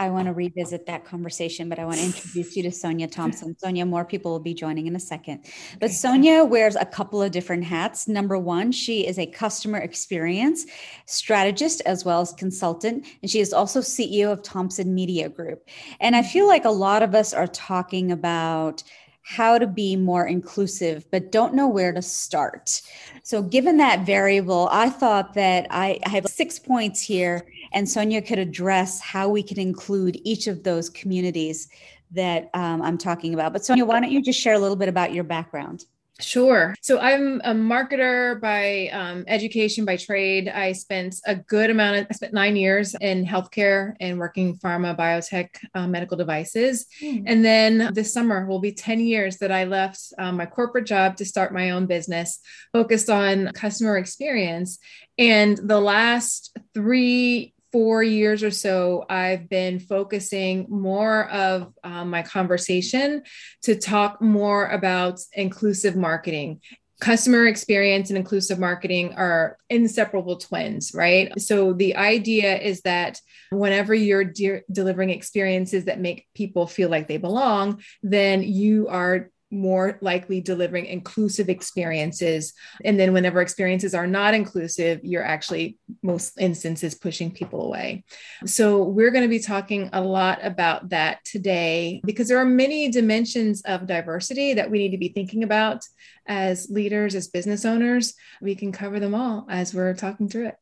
I want to revisit that conversation, but I want to introduce you to Sonia Thompson. Sonia, more people will be joining in a second. But Sonia wears a couple of different hats. Number one, she is a customer experience strategist as well as consultant, and she is also CEO of Thompson Media Group. And I feel like a lot of us are talking about how to be more inclusive, but don't know where to start. So, given that variable, I thought that I, I have six points here and Sonia could address how we can include each of those communities that um, I'm talking about. But Sonia, why don't you just share a little bit about your background? Sure. So I'm a marketer by um, education, by trade. I spent a good amount of, I spent nine years in healthcare and working pharma, biotech, uh, medical devices. Mm. And then this summer will be 10 years that I left um, my corporate job to start my own business focused on customer experience. And the last three four years or so, I've been focusing more of um, my conversation to talk more about inclusive marketing. Customer experience and inclusive marketing are inseparable twins, right? So, the idea is that whenever you're de- delivering experiences that make people feel like they belong, then you are more likely delivering inclusive experiences. And then, whenever experiences are not inclusive, you're actually, most instances, pushing people away. So, we're going to be talking a lot about that today because there are many dimensions of diversity that we need to be thinking about as leaders, as business owners. We can cover them all as we're talking through it.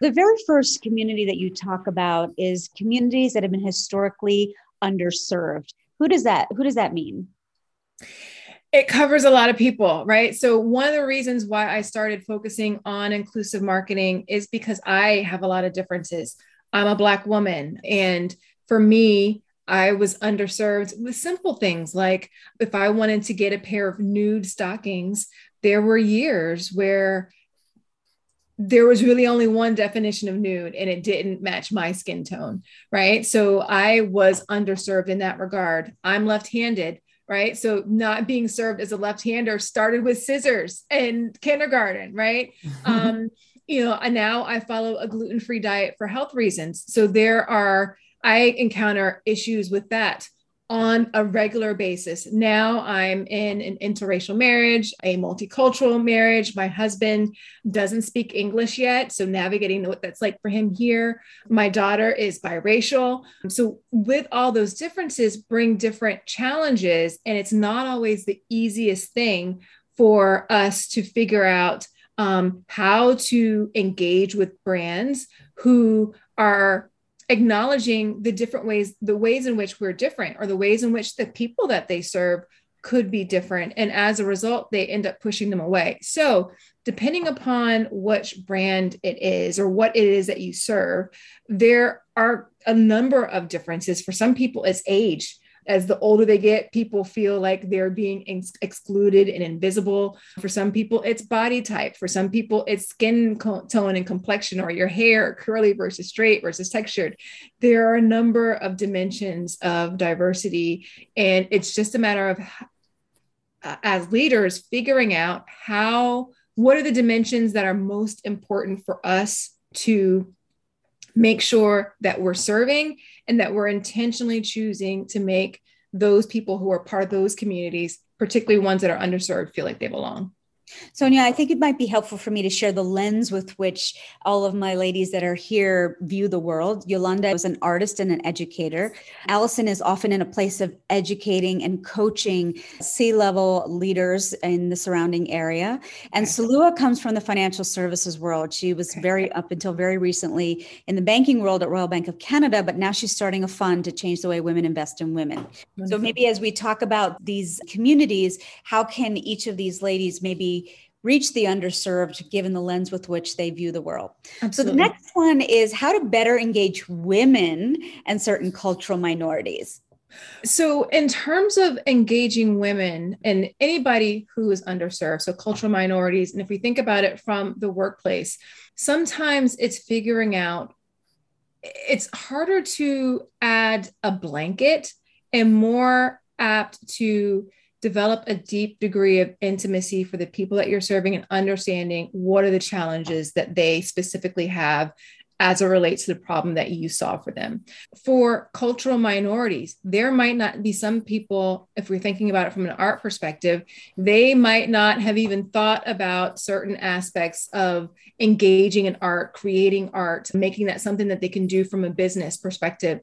The very first community that you talk about is communities that have been historically underserved. Who does that who does that mean? It covers a lot of people, right? So, one of the reasons why I started focusing on inclusive marketing is because I have a lot of differences. I'm a Black woman. And for me, I was underserved with simple things like if I wanted to get a pair of nude stockings, there were years where there was really only one definition of nude and it didn't match my skin tone, right? So I was underserved in that regard. I'm left handed right? So not being served as a left-hander started with scissors in kindergarten, right? um, you know, and now I follow a gluten-free diet for health reasons. So there are I encounter issues with that on a regular basis. Now I'm in an interracial marriage, a multicultural marriage. My husband doesn't speak English yet, so navigating what that's like for him here. My daughter is biracial. So with all those differences bring different challenges and it's not always the easiest thing for us to figure out um, how to engage with brands who are acknowledging the different ways, the ways in which we're different, or the ways in which the people that they serve could be different. And as a result, they end up pushing them away. So, depending upon which brand it is or what it is that you serve, there are a number of differences. For some people, it's age as the older they get, people feel like they're being ex- excluded and invisible. For some people, it's body type. For some people, it's skin co- tone and complexion, or your hair, curly versus straight versus textured. There are a number of dimensions of diversity, and it's just a matter of, uh, as leaders, figuring out how, what are the dimensions that are most important for us to make sure that we're serving and that we're intentionally choosing to make those people who are part of those communities, particularly ones that are underserved, feel like they belong. Sonia, I think it might be helpful for me to share the lens with which all of my ladies that are here view the world. Yolanda is an artist and an educator. Allison is often in a place of educating and coaching C level leaders in the surrounding area. And okay. Salua comes from the financial services world. She was okay. very, up until very recently, in the banking world at Royal Bank of Canada, but now she's starting a fund to change the way women invest in women. Wonderful. So mm-hmm. maybe as we talk about these communities, how can each of these ladies maybe reach the underserved given the lens with which they view the world. Absolutely. So the next one is how to better engage women and certain cultural minorities. So, in terms of engaging women and anybody who is underserved, so cultural minorities, and if we think about it from the workplace, sometimes it's figuring out it's harder to add a blanket and more apt to develop a deep degree of intimacy for the people that you're serving and understanding what are the challenges that they specifically have as it relates to the problem that you solve for them. For cultural minorities, there might not be some people, if we're thinking about it from an art perspective, they might not have even thought about certain aspects of engaging in art, creating art, making that something that they can do from a business perspective.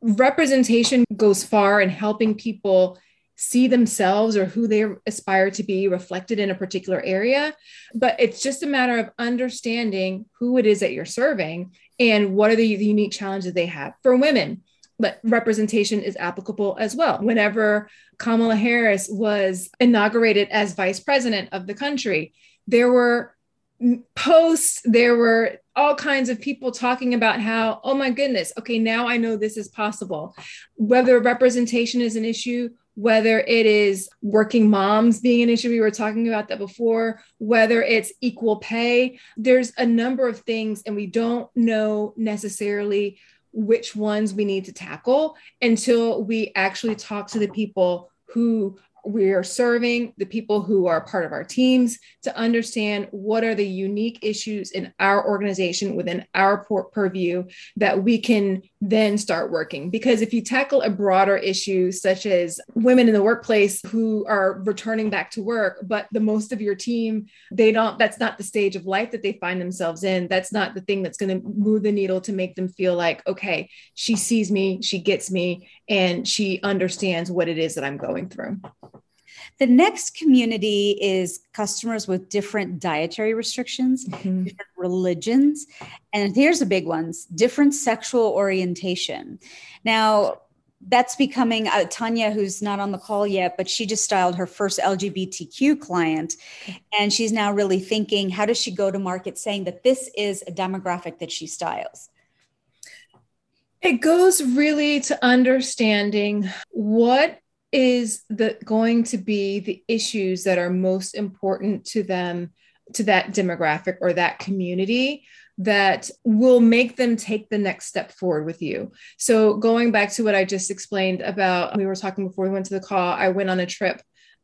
Representation goes far in helping people see themselves or who they aspire to be reflected in a particular area. But it's just a matter of understanding who it is that you're serving and what are the unique challenges they have. For women, but representation is applicable as well. Whenever Kamala Harris was inaugurated as vice president of the country, there were posts, there were all kinds of people talking about how, oh my goodness, okay, now I know this is possible. Whether representation is an issue whether it is working moms being an issue, we were talking about that before, whether it's equal pay. There's a number of things, and we don't know necessarily which ones we need to tackle until we actually talk to the people who we are serving the people who are part of our teams to understand what are the unique issues in our organization within our purview that we can then start working. Because if you tackle a broader issue such as women in the workplace who are returning back to work but the most of your team they don't that's not the stage of life that they find themselves in. That's not the thing that's going to move the needle to make them feel like okay she sees me she gets me and she understands what it is that I'm going through the next community is customers with different dietary restrictions, mm-hmm. different religions, and here's a big ones different sexual orientation. Now, that's becoming uh, Tanya, who's not on the call yet, but she just styled her first LGBTQ client. And she's now really thinking, how does she go to market saying that this is a demographic that she styles? It goes really to understanding what is the going to be the issues that are most important to them to that demographic or that community that will make them take the next step forward with you. So, going back to what I just explained about, we were talking before we went to the call, I went on a trip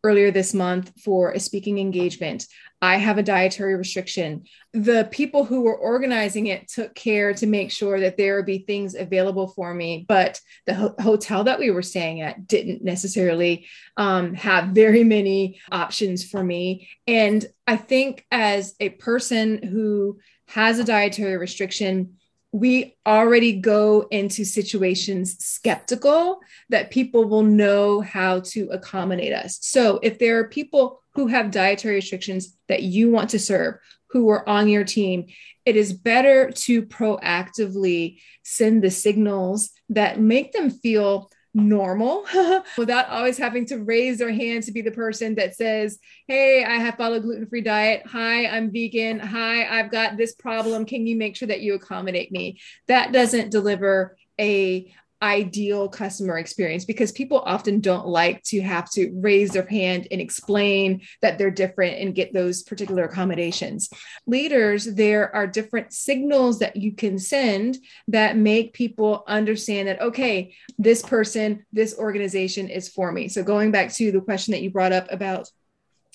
earlier this month for a speaking engagement. I have a dietary restriction. The people who were organizing it took care to make sure that there would be things available for me, but the ho- hotel that we were staying at didn't necessarily um, have very many options for me. And I think as a person who has a dietary restriction, we already go into situations skeptical that people will know how to accommodate us. So if there are people who have dietary restrictions that you want to serve, who are on your team, it is better to proactively send the signals that make them feel normal without always having to raise their hand to be the person that says, Hey, I have followed gluten free diet. Hi, I'm vegan. Hi, I've got this problem. Can you make sure that you accommodate me? That doesn't deliver a ideal customer experience because people often don't like to have to raise their hand and explain that they're different and get those particular accommodations. Leaders, there are different signals that you can send that make people understand that, okay, this person, this organization is for me. So going back to the question that you brought up about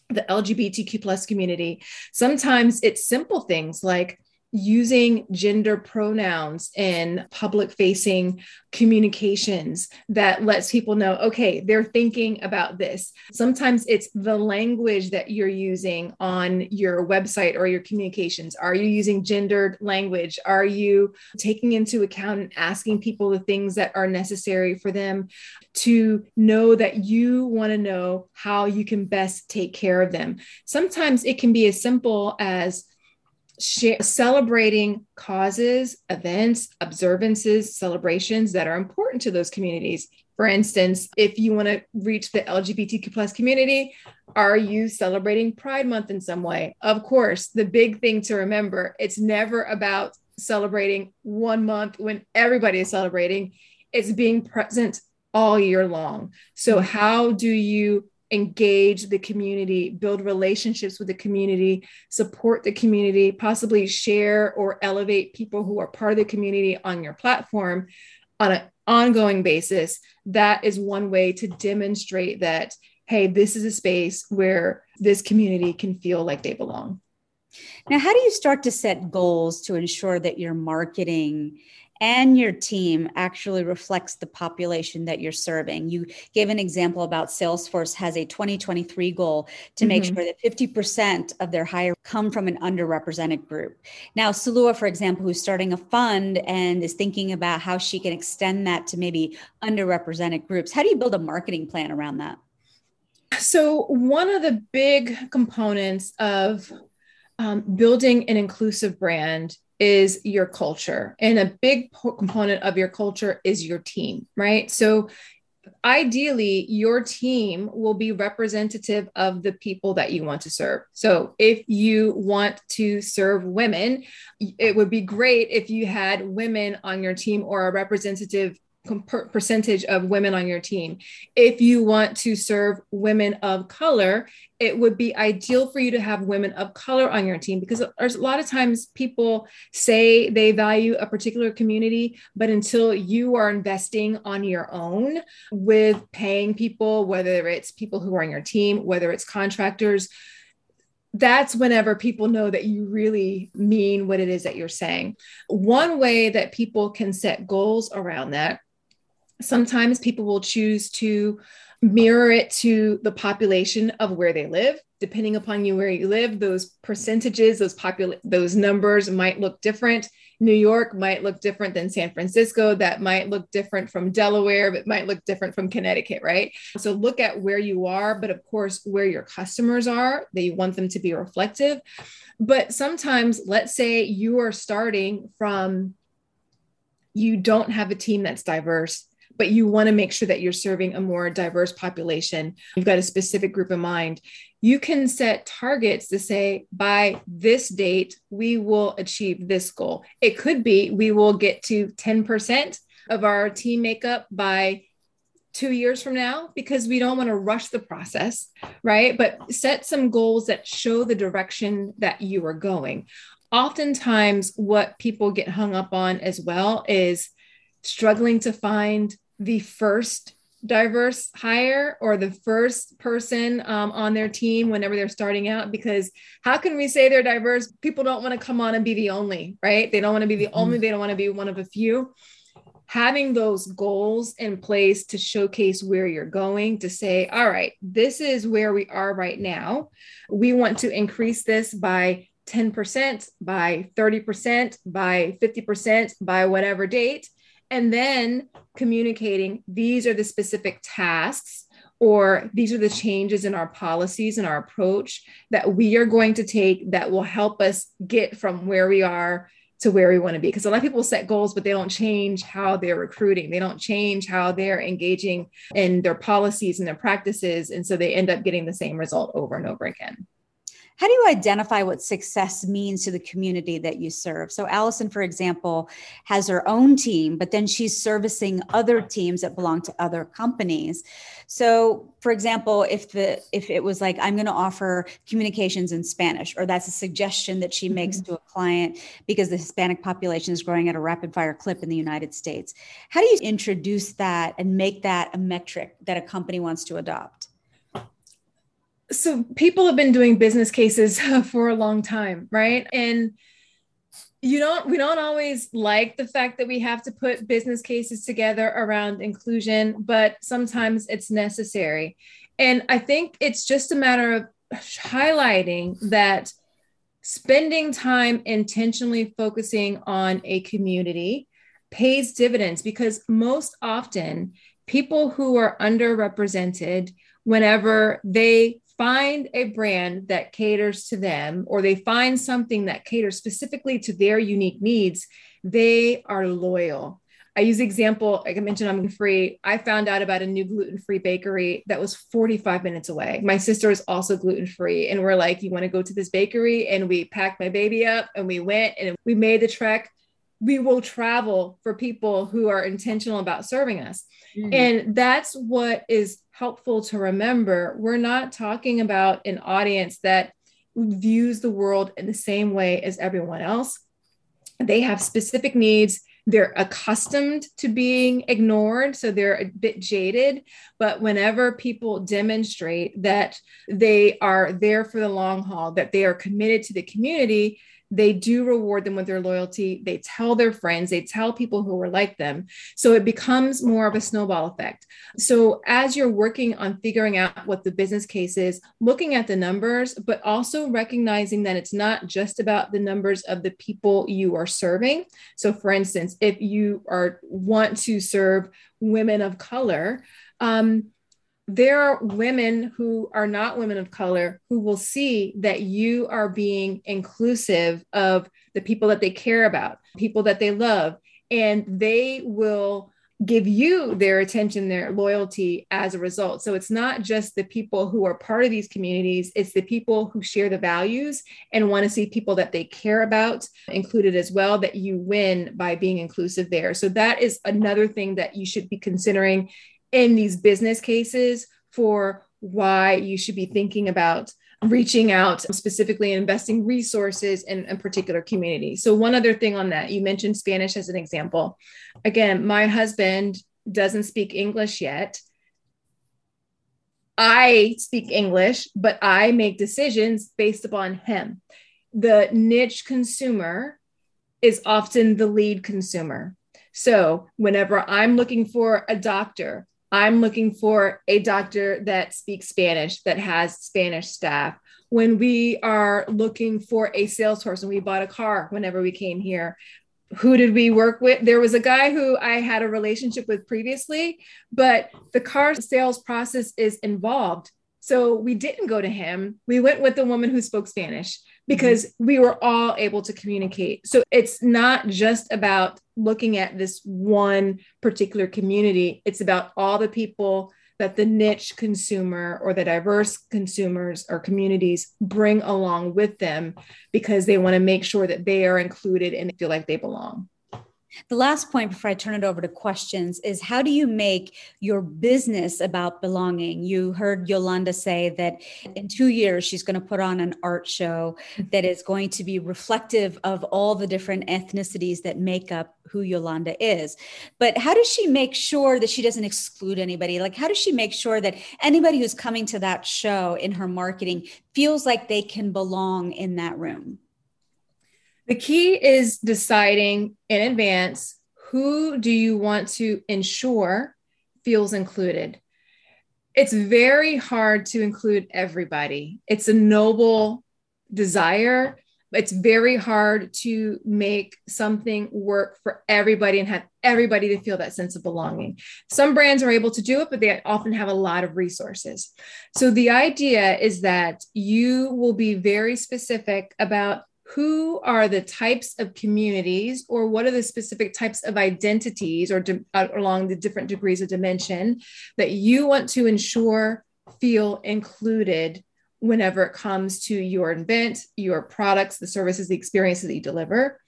the LGBTQ plus community, sometimes it's simple things like, using gender pronouns in public facing communications that lets people know okay they're thinking about this. Sometimes it's the language that you're using on your website or your communications. Are you using gendered language? Are you taking into account and asking people the things that are necessary for them to know that you want to know how you can best take care of them? Sometimes it can be as simple as celebrating causes, events, observances, celebrations that are important to those communities. For instance, if you want to reach the LGBTQ plus community, are you celebrating Pride Month in some way? Of course, the big thing to remember, it's never about celebrating one month when everybody is celebrating. It's being present all year long. So, how do you engage the community, build relationships with the community, support the community, possibly share or elevate people who are part of the community on your platform on an ongoing basis. That is one way to demonstrate that, hey, this is a space where this community can feel like they belong. Now, how do you start to set goals to ensure that your marketing and your team actually reflects the population that you're serving. You gave an example about Salesforce has a 2023 goal to mm-hmm. make sure that 50% of their hire come from an underrepresented group. Now, Salua, for example, who's starting a fund and is thinking about how she can extend that to maybe underrepresented groups. How do you build a marketing plan around that? So, one of the big components of um, building an inclusive brand is your culture. And a big po- component of your culture is your team, right? So ideally your team will be representative of the people that you want to serve. So if you want to serve women, it would be great if you had women on your team or a representative percentage of women on your team. If you want to serve women of color, it would be ideal for you to have women of color on your team because there's a lot of times people say they value a particular community, but until you are investing on your own with paying people, whether it's people who are on your team, whether it's contractors, that's whenever people know that you really mean what it is that you're saying. One way that people can set goals around that Sometimes people will choose to mirror it to the population of where they live. Depending upon you where you live, those percentages, those popul- those numbers might look different. New York might look different than San Francisco. That might look different from Delaware, but might look different from Connecticut, right? So look at where you are, but of course, where your customers are, that you want them to be reflective. But sometimes, let's say you are starting from you don't have a team that's diverse but you want to make sure that you're serving a more diverse population. You've got a specific group in mind. You can set targets to say, by this date, we will achieve this goal. It could be we will get to 10% of our team makeup by two years from now because we don't want to rush the process, right? But set some goals that show the direction that you are going. Oftentimes, what people get hung up on as well is struggling to find the first diverse hire or the first person um, on their team whenever they're starting out? Because how can we say they're diverse? People don't want to come on and be the only right? They don't want to be the mm-hmm. only they don't want to be one of a few. Having those goals in place to showcase where you're going to say all right this is where we are right now. We want to increase this by 10% by 30% by 50% by whatever date and then communicating these are the specific tasks or these are the changes in our policies and our approach that we are going to take that will help us get from where we are to where we want to be. Because a lot of people set goals but they don't change how they're recruiting. They don't change how they're engaging in their policies and their practices and so they end up getting the same result over and over again how do you identify what success means to the community that you serve? So, Allison, for example, has her own team, but then she's servicing other teams that belong to other companies. So, for example, if the if it was like I'm going to offer communications in Spanish, or that's a suggestion that she makes mm-hmm. to a client because the Hispanic population is growing at a rapid fire clip in the United States, how do you introduce that and make that a metric that a company wants to adopt? So people have been doing business cases for a long time right? And you don't we don't always like the fact that we have to put business cases together around inclusion but sometimes it's necessary. And i think it's just a matter of highlighting that spending time intentionally focusing on a community pays dividends because most often people who are underrepresented whenever they find a brand that caters to them or they find something that caters specifically to their unique needs, they are loyal. I use example, like I mentioned, I'm free. I found out about a new gluten free bakery that was 45 minutes away. My sister is also gluten free. And we're like, you want to go to this bakery? And we packed my baby up and we went and we made the trek. We will travel for people who are intentional about serving us. Mm-hmm. And that's what is helpful to remember. We're not talking about an audience that views the world in the same way as everyone else. They have specific needs. they're accustomed to being ignored so they're a bit jaded but whenever people demonstrate that they are there for the long haul that they are committed to the community they do reward them with their loyalty. They tell their friends, they tell people who are like them. So it becomes more of a snowball effect. So as you're working on figuring out what the business case is, looking at the numbers, but also recognizing that it's not just about the numbers of the people you are serving. So for instance, if you are want to serve women of color, um, there are women who are not women of color who will see that you are being inclusive of the people that they care about, people that they love, and they will give you their attention, their loyalty as a result. So it's not just the people who are part of these communities, it's the people who share the values and want to see people that they care about included as well that you win by being inclusive there. So that is another thing that you should be considering in these business cases for why you should be thinking about reaching out specifically and investing resources in a particular community. So, one other thing on that, you mentioned Spanish as an example. Again, my husband doesn't speak English yet. I speak English, but I make decisions based upon him. The niche consumer is often the lead consumer. So, whenever I'm looking for a doctor, I'm looking for a doctor that speaks Spanish, that has Spanish staff. When we are looking for a salesperson, we bought a car whenever we came here. Who did we work with? There was a guy who I had a relationship with previously, but the car sales process is involved. So we didn't go to him. We went with the woman who spoke Spanish because mm-hmm. we were all able to communicate. So it's not just about looking at this one particular community, it's about all the people that the niche consumer or the diverse consumers or communities bring along with them because they want to make sure that they are included and feel like they belong. The last point before I turn it over to questions is how do you make your business about belonging? You heard Yolanda say that in two years, she's going to put on an art show that is going to be reflective of all the different ethnicities that make up who Yolanda is. But how does she make sure that she doesn't exclude anybody? Like, how does she make sure that anybody who's coming to that show in her marketing feels like they can belong in that room? The key is deciding in advance who do you want to ensure feels included. It's very hard to include everybody. It's a noble desire. But it's very hard to make something work for everybody and have everybody to feel that sense of belonging. Some brands are able to do it, but they often have a lot of resources. So the idea is that you will be very specific about who are the types of communities or what are the specific types of identities or de- uh, along the different degrees of dimension that you want to ensure feel included whenever it comes to your event, your products, the services, the experiences that you deliver.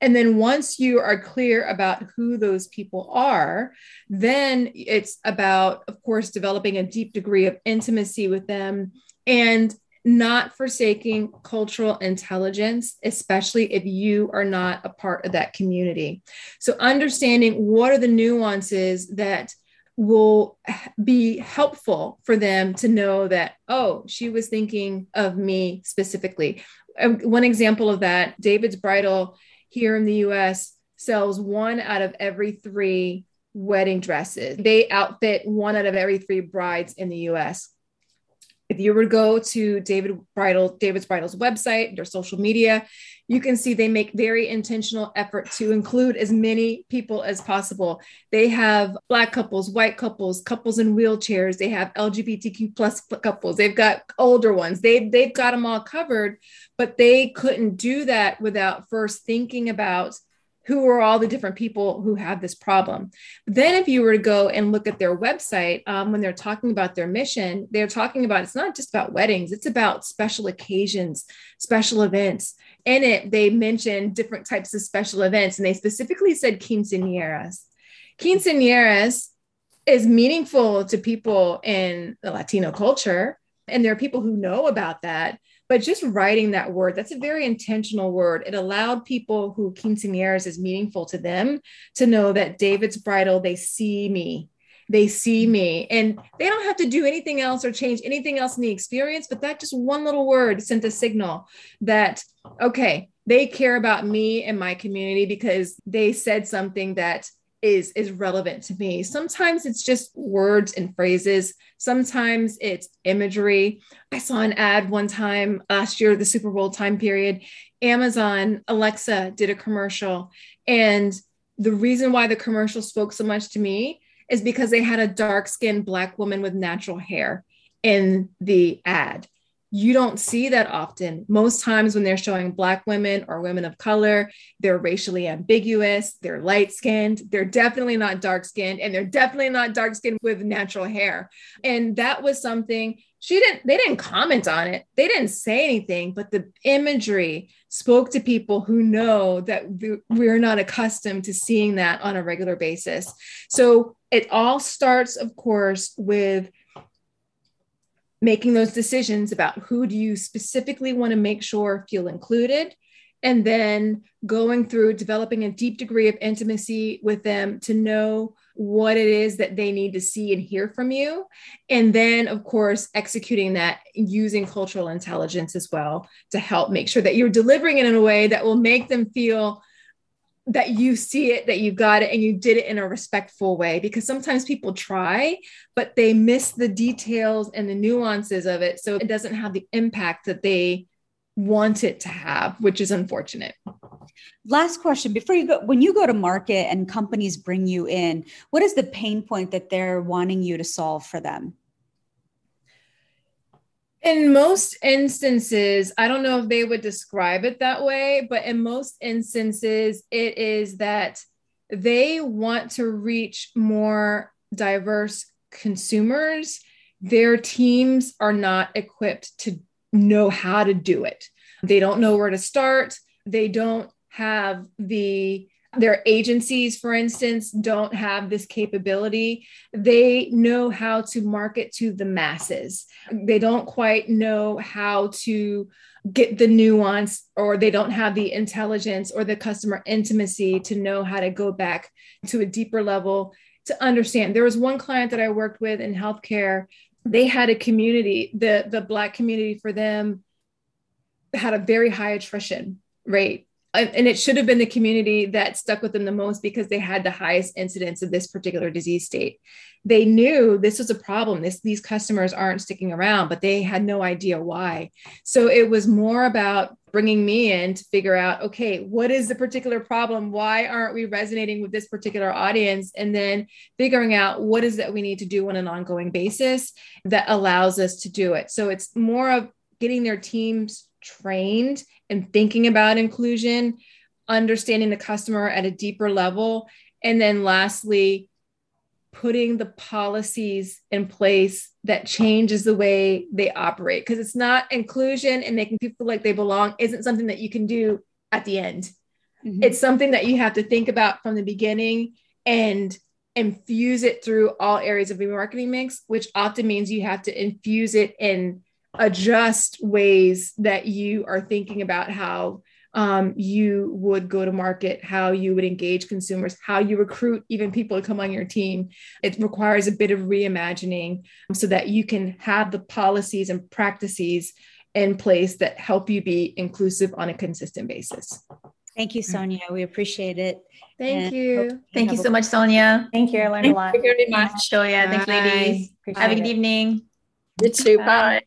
And then once you are clear about who those people are, then it's about, of course, developing a deep degree of intimacy with them and not forsaking cultural intelligence, especially if you are not a part of that community. So, understanding what are the nuances that will be helpful for them to know that, oh, she was thinking of me specifically. Um, one example of that David's Bridal here in the US sells one out of every three wedding dresses. They outfit one out of every three brides in the US if you were to go to David Bridal, David's Bridal's website, their social media, you can see they make very intentional effort to include as many people as possible. They have black couples, white couples, couples in wheelchairs. They have LGBTQ plus couples. They've got older ones. They they've got them all covered, but they couldn't do that without first thinking about who are all the different people who have this problem. Then, if you were to go and look at their website, um, when they're talking about their mission, they're talking about it's not just about weddings, it's about special occasions, special events. In it, they mention different types of special events, and they specifically said quinceañeras. Quinceañeras is meaningful to people in the Latino culture, and there are people who know about that but just writing that word, that's a very intentional word. It allowed people who quinceañeras is meaningful to them to know that David's bridal, they see me. They see me and they don't have to do anything else or change anything else in the experience, but that just one little word sent a signal that, okay, they care about me and my community because they said something that is is relevant to me. Sometimes it's just words and phrases. Sometimes it's imagery. I saw an ad one time last year the super bowl time period. Amazon alexa did a commercial. And the reason why the commercial spoke so much to me is because they had a dark skinned black woman with natural hair in the ad you don't see that often. Most times when they're showing Black women or women of color, they're racially ambiguous, they're light skinned, they're definitely not dark skinned, and they're definitely not dark skinned with natural hair. And that was something she didn't, they didn't comment on it, they didn't say anything, but the imagery spoke to people who know that we're not accustomed to seeing that on a regular basis. So it all starts, of course, with making those decisions about who do you specifically want to make sure feel included and then going through developing a deep degree of intimacy with them to know what it is that they need to see and hear from you and then of course executing that using cultural intelligence as well to help make sure that you're delivering it in a way that will make them feel that you see it, that you got it, and you did it in a respectful way. Because sometimes people try, but they miss the details and the nuances of it. So it doesn't have the impact that they want it to have, which is unfortunate. Last question before you go when you go to market and companies bring you in, what is the pain point that they're wanting you to solve for them? In most instances, I don't know if they would describe it that way, but in most instances, it is that they want to reach more diverse consumers. Their teams are not equipped to know how to do it. They don't know where to start. They don't have the their agencies, for instance, don't have this capability. They know how to market to the masses. They don't quite know how to get the nuance, or they don't have the intelligence or the customer intimacy to know how to go back to a deeper level to understand. There was one client that I worked with in healthcare. They had a community, the, the Black community for them had a very high attrition rate and it should have been the community that stuck with them the most because they had the highest incidence of this particular disease state. They knew this was a problem. This, these customers aren't sticking around, but they had no idea why. So it was more about bringing me in to figure out okay, what is the particular problem? Why aren't we resonating with this particular audience? And then figuring out what is that we need to do on an ongoing basis that allows us to do it. So it's more of getting their teams trained and thinking about inclusion, understanding the customer at a deeper level. And then lastly, putting the policies in place that changes the way they operate. Because it's not inclusion and making people feel like they belong isn't something that you can do at the end. Mm-hmm. It's something that you have to think about from the beginning and infuse it through all areas of your marketing mix, which often means you have to infuse it in adjust ways that you are thinking about how um, you would go to market, how you would engage consumers, how you recruit even people to come on your team. It requires a bit of reimagining so that you can have the policies and practices in place that help you be inclusive on a consistent basis. Thank you, Sonia. We appreciate it. Thank and you. Thank you so much, Sonia. Thank you. I learned a lot. Thank you very much, Julia. Thanks, ladies. Appreciate Have a good evening. You too. Bye. Bye.